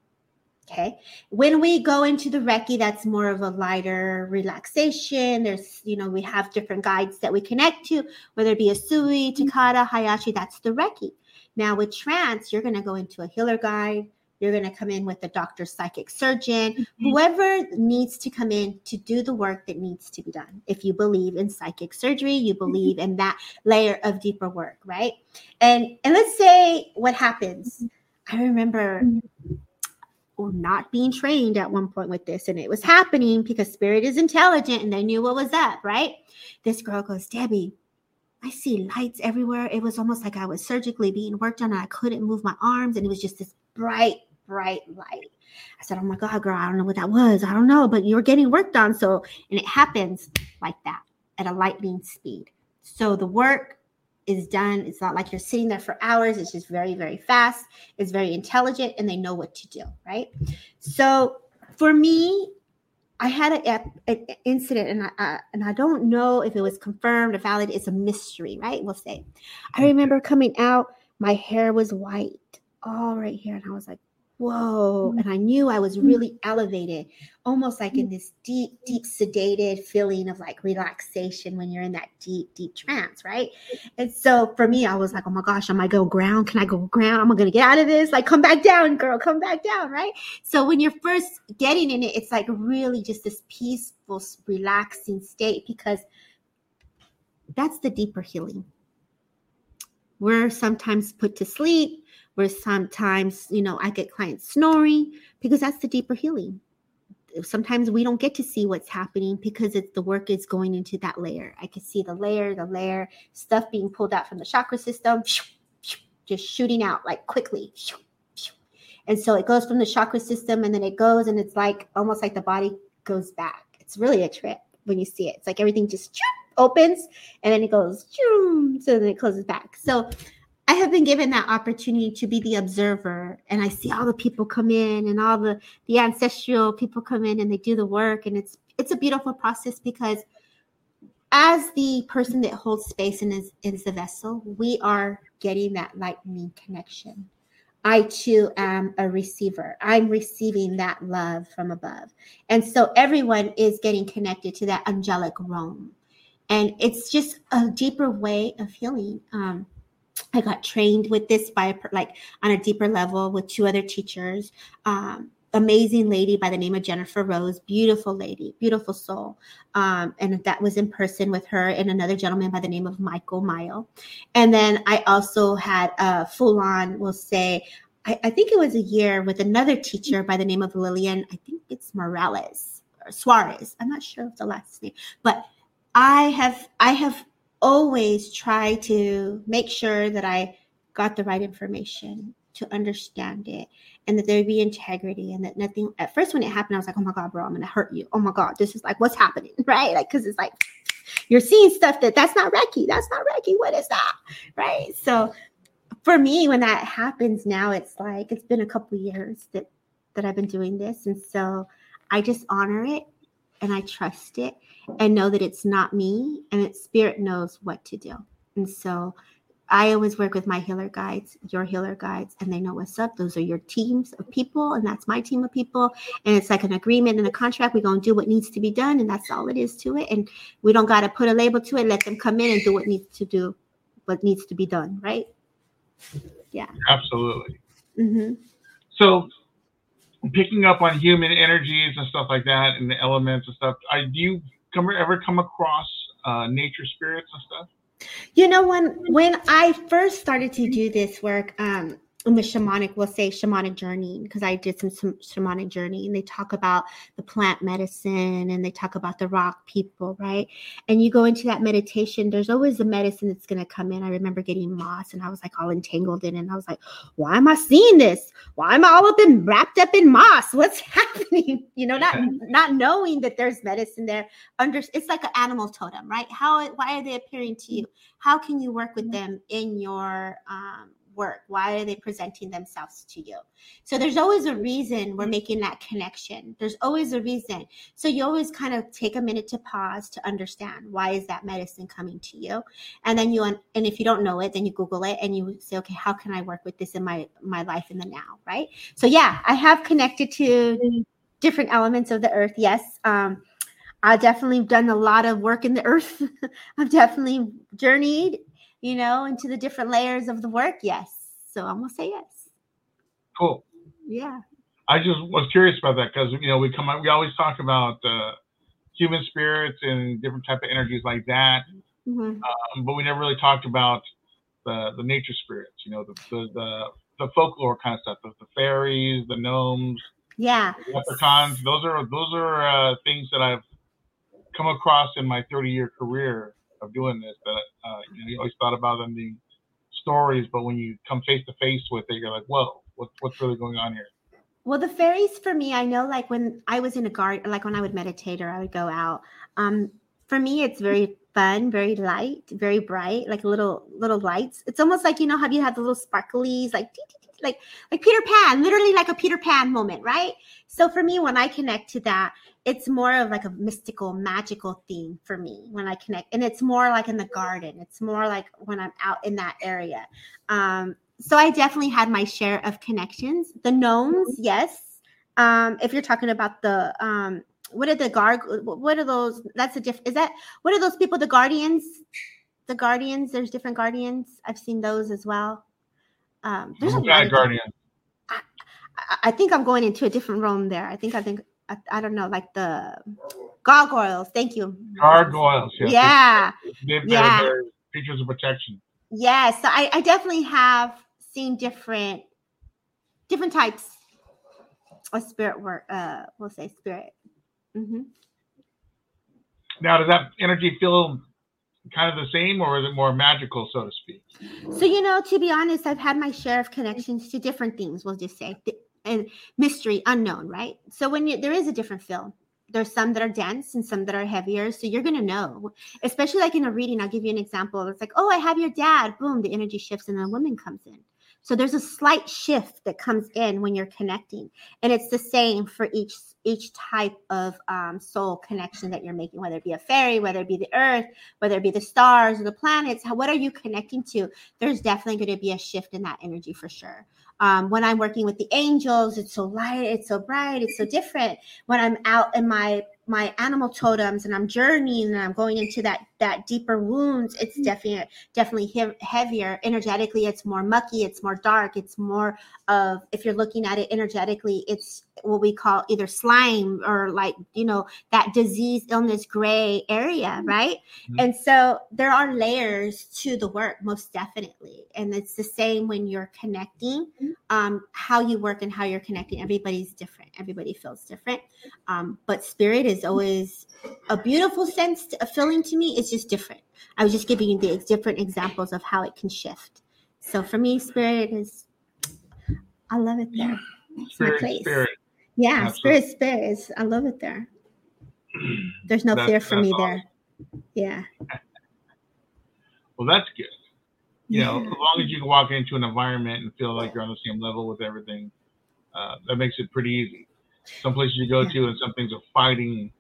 Okay. When we go into the Reiki, that's more of a lighter relaxation. There's, you know, we have different guides that we connect to, whether it be Usui, Takata, Hayashi, that's the Reiki. Now with trance, you're going to go into a healer guide. You're going to come in with a doctor, psychic surgeon, mm-hmm. whoever needs to come in to do the work that needs to be done. If you believe in psychic surgery, you mm-hmm. believe mm-hmm. in that layer of deeper work, right? And and let's say what happens. I remember not being trained at one point with this. And it was happening because spirit is intelligent and they knew what was up, right? This girl goes, Debbie, I see lights everywhere. It was almost like I was surgically being worked on and I couldn't move my arms. And it was just this bright, bright light. I said, Oh my God, girl, I don't know what that was. I don't know, but you're getting worked on. So, and it happens like that at a lightning speed. So the work is done. It's not like you're sitting there for hours. It's just very, very fast. It's very intelligent and they know what to do, right? So for me, I had an incident, and I uh, and I don't know if it was confirmed or valid. It's a mystery, right? We'll say. I remember coming out. My hair was white, all right here, and I was like, whoa. And I knew I was mm. really elevated, almost like in mm. this deep, deep sedated feeling of like relaxation when you're in that deep, deep trance, right? And so for me, I was like, oh my gosh, am I go ground? Can I go ground? Am I gonna get out of this? Like, come back down, girl, come back down, right? So when you're first getting in it, it's like really just this peaceful, relaxing state because that's the deeper healing. We're sometimes put to sleep where sometimes, you know, I get clients snoring because that's the deeper healing. Sometimes we don't get to see what's happening because it's the work is going into that layer. I can see the layer, the layer, stuff being pulled out from the chakra system, just shooting out like quickly. And so it goes from the chakra system and then it goes and it's like almost like the body goes back. It's really a trip when you see it. It's like everything just opens and then it goes, so then it closes back. So I have been given that opportunity to be the observer, and I see all the people come in, and all the the ancestral people come in, and they do the work, and it's it's a beautiful process because as the person that holds space and is is the vessel, we are getting that lightning connection. I too am a receiver. I'm receiving that love from above. And so everyone is getting connected to that angelic realm. And it's just a deeper way of healing. Um, I got trained with this by like on a deeper level with two other teachers. Um, amazing lady by the name of Jennifer Rose, beautiful lady, beautiful soul. Um, and that was in person with her and another gentleman by the name of Michael Mile. And then I also had a full on, we'll say, I, I, think it was a year with another teacher by the name of Lillian. I think it's Morales or Suarez. I'm not sure of the last name, but I have I have always try to make sure that I got the right information to understand it and that there would be integrity and that nothing at first when it happened, I was like, oh my God, bro, I'm gonna hurt you. Oh my God, this is like what's happening, right? Like, cause it's like you're seeing stuff that that's not Reiki, that's not Reiki. What is that? Right. So for me, when that happens now, it's like it's been a couple years that that I've been doing this. And so I just honor it and I trust it and know that it's not me and that spirit knows what to do. And so I always work with my healer guides, your healer guides, and they know what's up. Those are your teams of people, and that's my team of people. And it's like an agreement and a contract. We're going to do what needs to be done, and that's all it is to it. And we don't got to put a label to it. Let them come in and do what needs to do, what needs to be done, right? Yeah. Absolutely. Mm-hmm. So, picking up on human energies and stuff like that, and the elements and stuff. I, do you come ever come across uh, nature spirits and stuff? You know, when when I first started to do this work, um, in the shamanic, we'll say shamanic journey, because I did some, some shamanic journey, and they talk about the plant medicine and they talk about the rock people, right? And you go into that meditation, there's always a medicine that's going to come in. I remember getting moss, and I was like all entangled in it, and I was like, why am I seeing this? Why am I all up in wrapped up in moss? What's happening? You know, not not knowing that there's medicine there. Under it's like an animal totem, right? How why are they appearing to you? How can you work with them in your um work? Why are they presenting themselves to you? So there's always a reason we're making that connection. There's always a reason. So you always kind of take a minute to pause to understand why is that medicine coming to you? And then you and if you don't know it, then you Google it and you say, okay, how can I work with this in my my life in the now? Right. So yeah, I have connected to different elements of the earth. Yes. Um, I've definitely done a lot of work in the earth. I've definitely journeyed you know, into the different layers of the work, yes. So I'm gonna say yes. Cool. Yeah. I just was curious about that because you know we come up, we always talk about uh, human spirits and different type of energies like that, mm-hmm. um, but we never really talked about the the nature spirits. You know, the the the, the folklore kind of stuff, the, the fairies, the gnomes, yeah, the leprechauns. Those are those are uh, things that I've come across in my 30 year career of doing this that uh, you, know, you always thought about them being stories, but when you come face to face with it, you're like, whoa, what, what's really going on here? Well, the fairies for me, I know like when I was in a garden, like when I would meditate or I would go out, um, for me, it's very fun, very light, very bright, like little little lights. It's almost like you know how you have the little sparklies, like like like Peter Pan, literally like a Peter Pan moment, right? So for me, when I connect to that, it's more of like a mystical, magical theme for me when I connect. And it's more like in the garden. It's more like when I'm out in that area. Um, so I definitely had my share of connections. The gnomes, yes. Um, if you're talking about the um, what are the guard what are those that's a diff is that what are those people the guardians the guardians there's different guardians i've seen those as well um there's a guardian I, I, think i'm going into a different realm there i think i think I, I don't know, like the gargoyles. Thank you. Gargoyles. Yes. Yeah. They're, yeah. They're features of protection. Yes. Yeah, so I, I definitely have seen different different types of spirit work. Uh, we'll say spirit. Mm-hmm. Now, does that energy feel kind of the same or is it more magical so to speak? So you know to be honest i've had my share of connections to different things we'll just say and mystery unknown right? So when you, there is a different feel. There's some that are dense and some that are heavier so you're going to know. Especially like in a reading i'll give you an example. It's like oh i have your dad. Boom the energy shifts and the woman comes in so there's a slight shift that comes in when you're connecting and it's the same for each each type of um, soul connection that you're making whether it be a fairy whether it be the earth whether it be the stars or the planets how, what are you connecting to there's definitely going to be a shift in that energy for sure um, when I'm working with the angels, it's so light, it's so bright, it's so different. When I'm out in my my animal totems and I'm journeying and I'm going into that that deeper wounds, it's mm-hmm. definitely definitely he- heavier energetically. It's more mucky, it's more dark, it's more of if you're looking at it energetically, it's what we call either slime or like you know that disease, illness, gray area, mm-hmm. right? Mm-hmm. And so there are layers to the work, most definitely, and it's the same when you're connecting. Mm-hmm. Um, how you work and how you're connecting, everybody's different. Everybody feels different, um, but spirit is always a beautiful sense, to, a feeling to me. It's just different. I was just giving you the different examples of how it can shift. So for me, spirit is, I love it there. It's spirit, my place. Spirit. Yeah, Absolutely. spirit, spirit is, I love it there. There's no fear for me awesome. there. Yeah. well, that's good. You yeah. know, as long as you can walk into an environment and feel like you're on the same level with everything, uh, that makes it pretty easy. Some places you go yeah. to and some things are fighting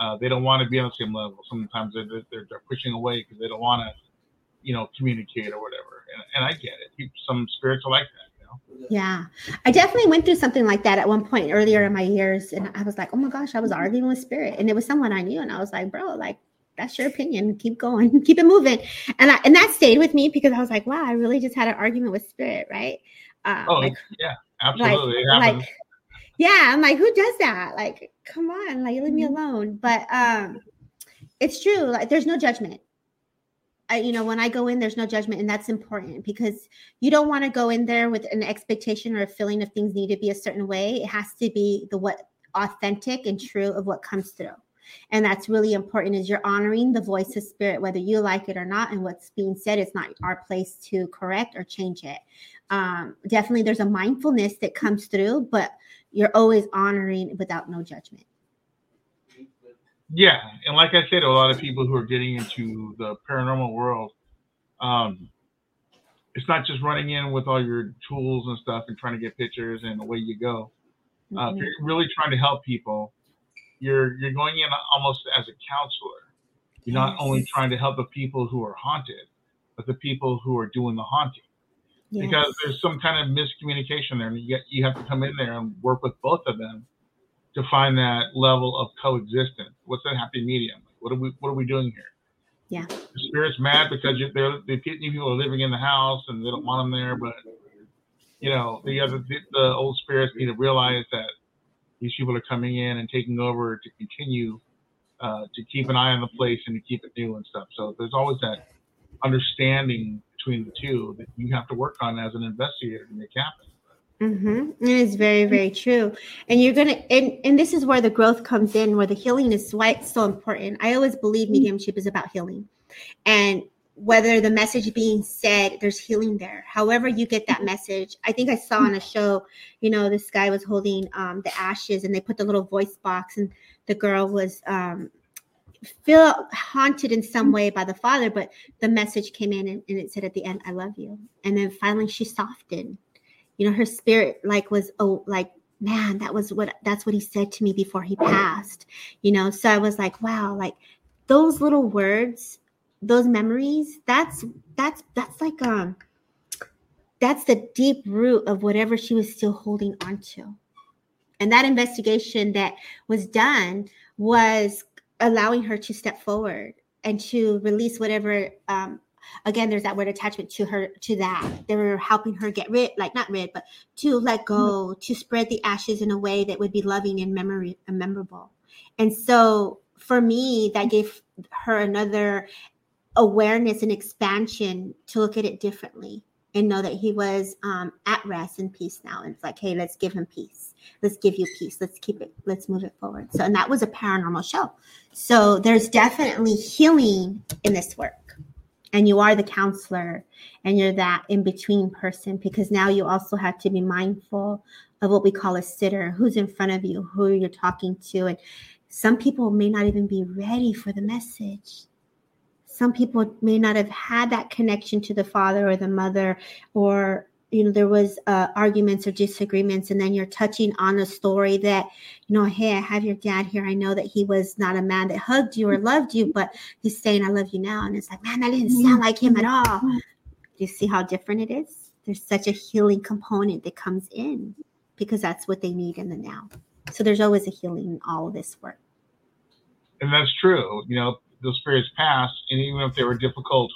uh, they don't want to be on the same level. Sometimes they're, they're, they're pushing away because they don't want to, you know, communicate or whatever. And, and I get it. Some spirits are like that. Yeah, I definitely went through something like that at one point earlier in my years, and I was like, "Oh my gosh, I was arguing with spirit," and it was someone I knew, and I was like, "Bro, like that's your opinion. Keep going, keep it moving. And I, and that stayed with me because I was like, wow, I really just had an argument with spirit, right? Um, oh like, yeah, absolutely. Like, like, yeah, I'm like, who does that? Like, come on, like leave me mm-hmm. alone. But um, it's true. Like, there's no judgment. I, you know, when I go in, there's no judgment, and that's important because you don't want to go in there with an expectation or a feeling of things need to be a certain way. It has to be the what authentic and true of what comes through and that's really important is you're honoring the voice of spirit whether you like it or not and what's being said is not our place to correct or change it um, definitely there's a mindfulness that comes through but you're always honoring without no judgment yeah and like i said a lot of people who are getting into the paranormal world um, it's not just running in with all your tools and stuff and trying to get pictures and away you go uh, mm-hmm. you're really trying to help people you're you're going in almost as a counselor. You're yes. not only trying to help the people who are haunted, but the people who are doing the haunting. Yes. Because there's some kind of miscommunication there. And you, get, you have to come in there and work with both of them to find that level of coexistence. What's that happy medium? What are we What are we doing here? Yeah. The spirit's mad because they're the people are living in the house and they don't want them there, but you know the other the, the old spirits need to realize that these people are coming in and taking over to continue uh, to keep an eye on the place and to keep it new and stuff. So there's always that understanding between the two that you have to work on as an investigator to make happen. Mm-hmm. It is very, very true. And you're gonna, and and this is where the growth comes in, where the healing is why it's so important. I always believe mediumship is about healing, and whether the message being said, there's healing there. However, you get that message. I think I saw on a show, you know, this guy was holding um, the ashes and they put the little voice box, and the girl was um, feel haunted in some way by the father, but the message came in and, and it said at the end, I love you. And then finally she softened. You know, her spirit like was oh like man, that was what that's what he said to me before he passed. You know, so I was like, wow, like those little words those memories that's that's that's like um that's the deep root of whatever she was still holding on to and that investigation that was done was allowing her to step forward and to release whatever um again there's that word attachment to her to that they were helping her get rid like not rid but to let go mm-hmm. to spread the ashes in a way that would be loving and memory and memorable and so for me that gave her another awareness and expansion to look at it differently and know that he was um, at rest and peace now. And it's like, hey, let's give him peace. Let's give you peace. Let's keep it. Let's move it forward. So, and that was a paranormal show. So there's definitely healing in this work. And you are the counselor and you're that in between person because now you also have to be mindful of what we call a sitter who's in front of you, who you're talking to. And some people may not even be ready for the message some people may not have had that connection to the father or the mother or you know there was uh, arguments or disagreements and then you're touching on a story that you know hey i have your dad here. I know that he was not a man that hugged you or loved you but he's saying i love you now. And it's like man that didn't sound like him at all. Do you see how different it is? There's such a healing component that comes in because that's what they need in the now. So there's always a healing in all of this work. And that's true. You know those periods pass, and even if they were difficult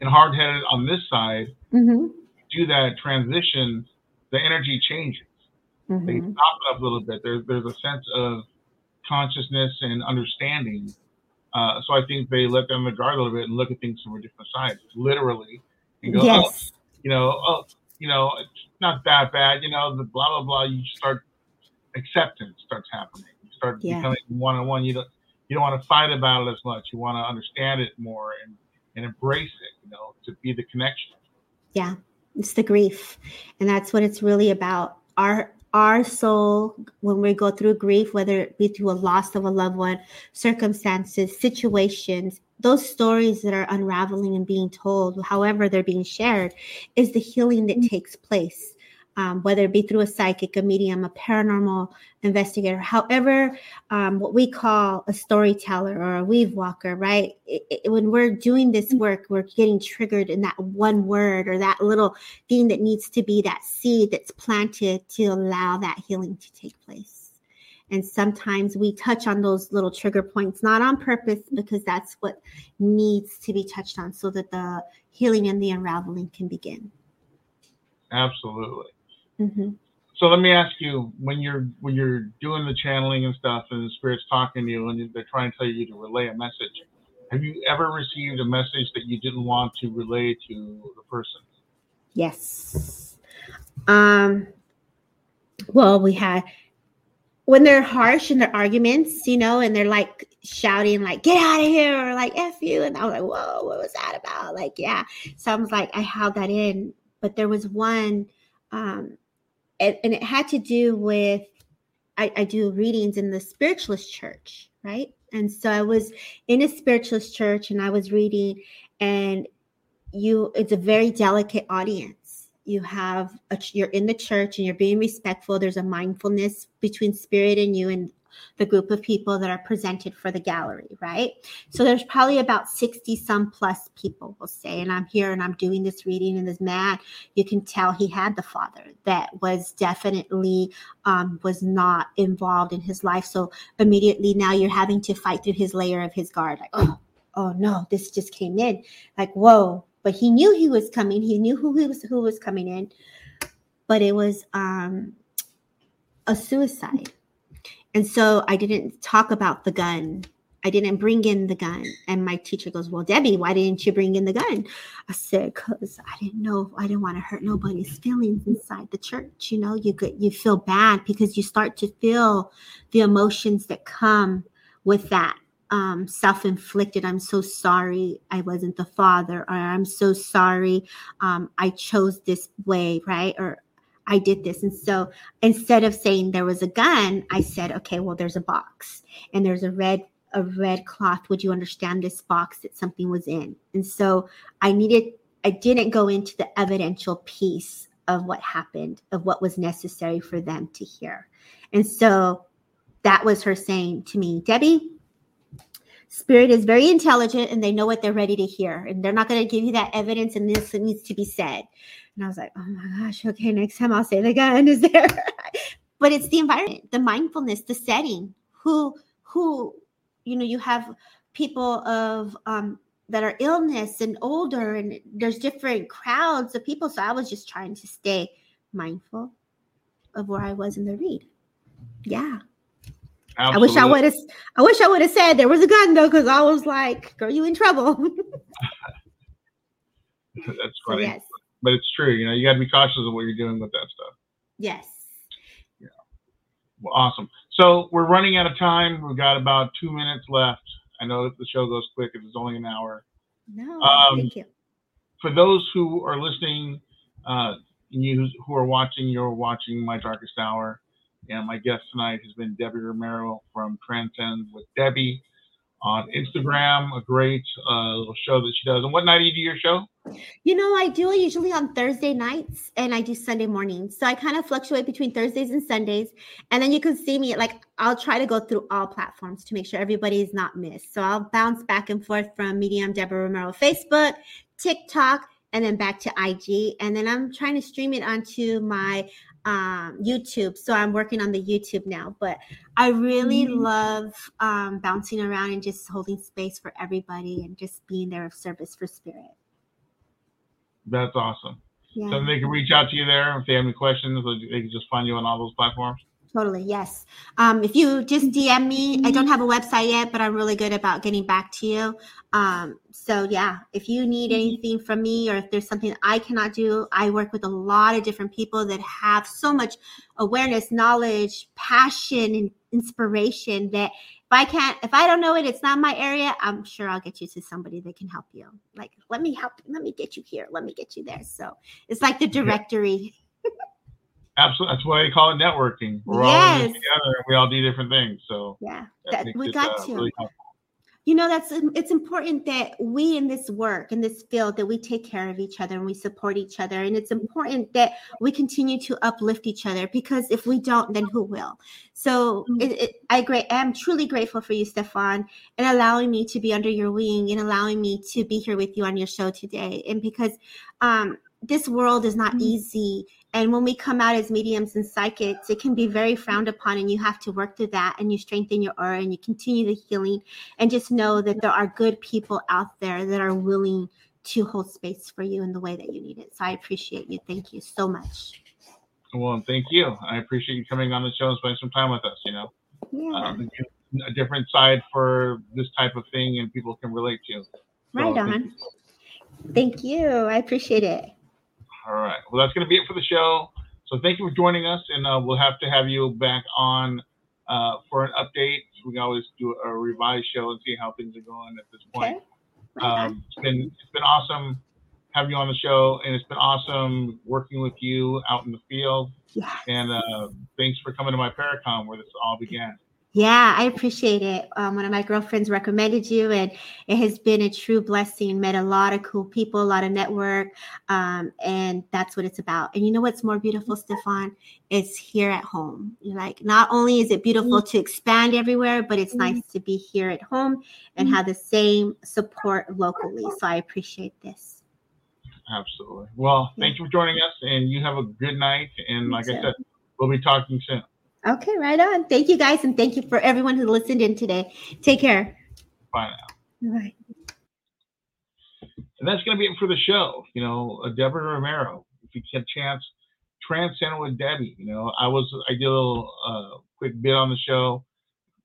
and hard headed on this side, mm-hmm. do that transition, the energy changes. Mm-hmm. They stop it up a little bit. There's there's a sense of consciousness and understanding. Uh, so I think they let them guard a little bit and look at things from a different side, literally, and go, yes. oh, you know, oh, you know, it's not that bad, you know, the blah blah blah. You start acceptance starts happening. You start yeah. becoming one on one. You don't you don't want to fight about it as much. You want to understand it more and, and embrace it, you know, to be the connection. Yeah. It's the grief. And that's what it's really about. Our our soul, when we go through grief, whether it be through a loss of a loved one, circumstances, situations, those stories that are unraveling and being told, however they're being shared, is the healing that mm-hmm. takes place um, whether it be through a psychic, a medium, a paranormal investigator, however, um, what we call a storyteller or a weave walker, right? It, it, when we're doing this mm-hmm. work, we're getting triggered in that one word or that little thing that needs to be that seed that's planted to allow that healing to take place. And sometimes we touch on those little trigger points, not on purpose, because that's what needs to be touched on so that the healing and the unraveling can begin. Absolutely. Mm-hmm. So let me ask you, when you're when you're doing the channeling and stuff, and the spirit's talking to you, and they're trying to tell you to relay a message, have you ever received a message that you didn't want to relay to the person? Yes. Um. Well, we had when they're harsh in their arguments, you know, and they're like shouting, like, get out of here, or like, F you. And I was like, whoa, what was that about? Like, yeah. So I was like, I held that in. But there was one, um, and, and it had to do with, I, I do readings in the spiritualist church, right? And so I was in a spiritualist church and I was reading, and you, it's a very delicate audience you have a, you're in the church and you're being respectful there's a mindfulness between spirit and you and the group of people that are presented for the gallery right? So there's probably about 60 some plus people we'll say and i'm here and i'm doing this reading and this man you can tell he had the father that was definitely um, was not involved in his life. So immediately now you're having to fight through his layer of his guard like oh oh no this just came in. Like whoa. But he knew he was coming. He knew who he was who was coming in, but it was um, a suicide. And so I didn't talk about the gun. I didn't bring in the gun. And my teacher goes, Well, Debbie, why didn't you bring in the gun? I said, Because I didn't know, I didn't want to hurt nobody's feelings inside the church. You know, you get you feel bad because you start to feel the emotions that come with that um, self inflicted. I'm so sorry I wasn't the father, or I'm so sorry um, I chose this way, right? Or I did this. And so instead of saying there was a gun, I said, okay, well, there's a box and there's a red a red cloth. Would you understand this box that something was in? And so I needed, I didn't go into the evidential piece of what happened, of what was necessary for them to hear. And so that was her saying to me, Debbie, Spirit is very intelligent and they know what they're ready to hear. And they're not going to give you that evidence and this needs to be said. And I was like, oh my gosh, okay, next time I'll say the gun is there. but it's the environment, the mindfulness, the setting. Who, who, you know, you have people of um, that are illness and older, and there's different crowds of people. So I was just trying to stay mindful of where I was in the read. Yeah. Absolutely. I wish I would have. I wish I would have said there was a gun though, because I was like, "Girl, you in trouble." That's funny, so, yes. But it's true. You know, you got to be cautious of what you're doing with that stuff. Yes. Yeah. Well, awesome. So we're running out of time. We've got about two minutes left. I know that the show goes quick. It's only an hour. No, um, thank you. For those who are listening, uh, you who are watching, you're watching My Darkest Hour. And my guest tonight has been Debbie Romero from Transcend with Debbie on Instagram, a great uh, little show that she does. And what night do you do your show? You know, I do it usually on Thursday nights and I do Sunday mornings. So I kind of fluctuate between Thursdays and Sundays. And then you can see me like I'll try to go through all platforms to make sure everybody is not missed. So I'll bounce back and forth from Medium Deborah Romero Facebook, TikTok, and then back to IG. And then I'm trying to stream it onto my um, YouTube. So I'm working on the YouTube now, but I really mm-hmm. love um, bouncing around and just holding space for everybody and just being there of service for spirit. That's awesome. Yeah. So they can reach out to you there if they have any questions. They can just find you on all those platforms. Totally. Yes. Um, if you just DM me, I don't have a website yet, but I'm really good about getting back to you. Um, so yeah, if you need mm-hmm. anything from me or if there's something I cannot do, I work with a lot of different people that have so much awareness, knowledge, passion, and inspiration that if I can't, if I don't know it, it's not my area. I'm sure I'll get you to somebody that can help you. Like, let me help, let me get you here, let me get you there. So it's like the directory. Absolutely, that's why they call it networking. We're yes. all together, and we all do different things. So yeah, that, that we it, got uh, to. Really you know that's it's important that we in this work in this field that we take care of each other and we support each other and it's important that we continue to uplift each other because if we don't then who will so mm-hmm. it, it, i great i'm truly grateful for you stefan and allowing me to be under your wing and allowing me to be here with you on your show today and because um this world is not easy and when we come out as mediums and psychics it can be very frowned upon and you have to work through that and you strengthen your aura and you continue the healing and just know that there are good people out there that are willing to hold space for you in the way that you need it. So i appreciate you. Thank you so much. Well thank you. I appreciate you coming on the show and spending some time with us you know? Yeah. um, a different side for this type of thing and people can relate to so, right on. thank you. I appreciate it all right. Well, that's going to be it for the show. So thank you for joining us, and uh, we'll have to have you back on uh, for an update. We can always do a revised show and see how things are going at this point. Okay. Um, it's been it's been awesome having you on the show, and it's been awesome working with you out in the field. Yes. And uh, thanks for coming to my Paracon where this all began. Yeah, I appreciate it. Um, one of my girlfriends recommended you, and it has been a true blessing. Met a lot of cool people, a lot of network, um, and that's what it's about. And you know what's more beautiful, Stefan? It's here at home. Like, not only is it beautiful to expand everywhere, but it's nice to be here at home and have the same support locally. So I appreciate this. Absolutely. Well, thank you for joining us, and you have a good night. And like I said, we'll be talking soon. Okay, right on. Thank you guys, and thank you for everyone who listened in today. Take care. Bye now. Bye. And that's going to be it for the show. You know, uh, Deborah Romero. If you get a chance, transcend with Debbie. You know, I was I did a little uh, quick bit on the show,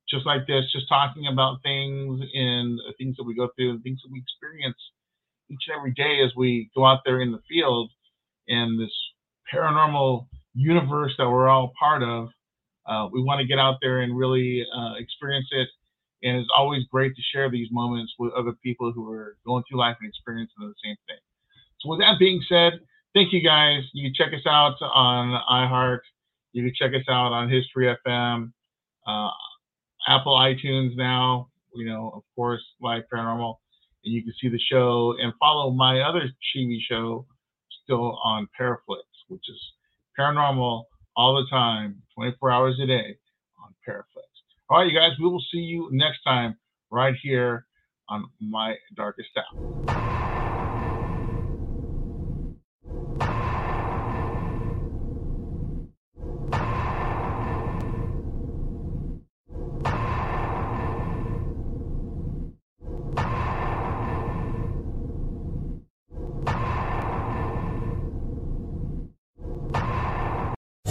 just like this, just talking about things and things that we go through and things that we experience each and every day as we go out there in the field in this paranormal universe that we're all part of uh, we want to get out there and really uh, experience it. And it's always great to share these moments with other people who are going through life and experiencing the same thing. So, with that being said, thank you guys. You can check us out on iHeart. You can check us out on History FM, uh, Apple iTunes now. You know, of course, Live Paranormal, and you can see the show and follow my other TV show still on Paraflix, which is Paranormal all the time, 24 hours a day on Paraflix. All right, you guys, we will see you next time right here on My Darkest Hour.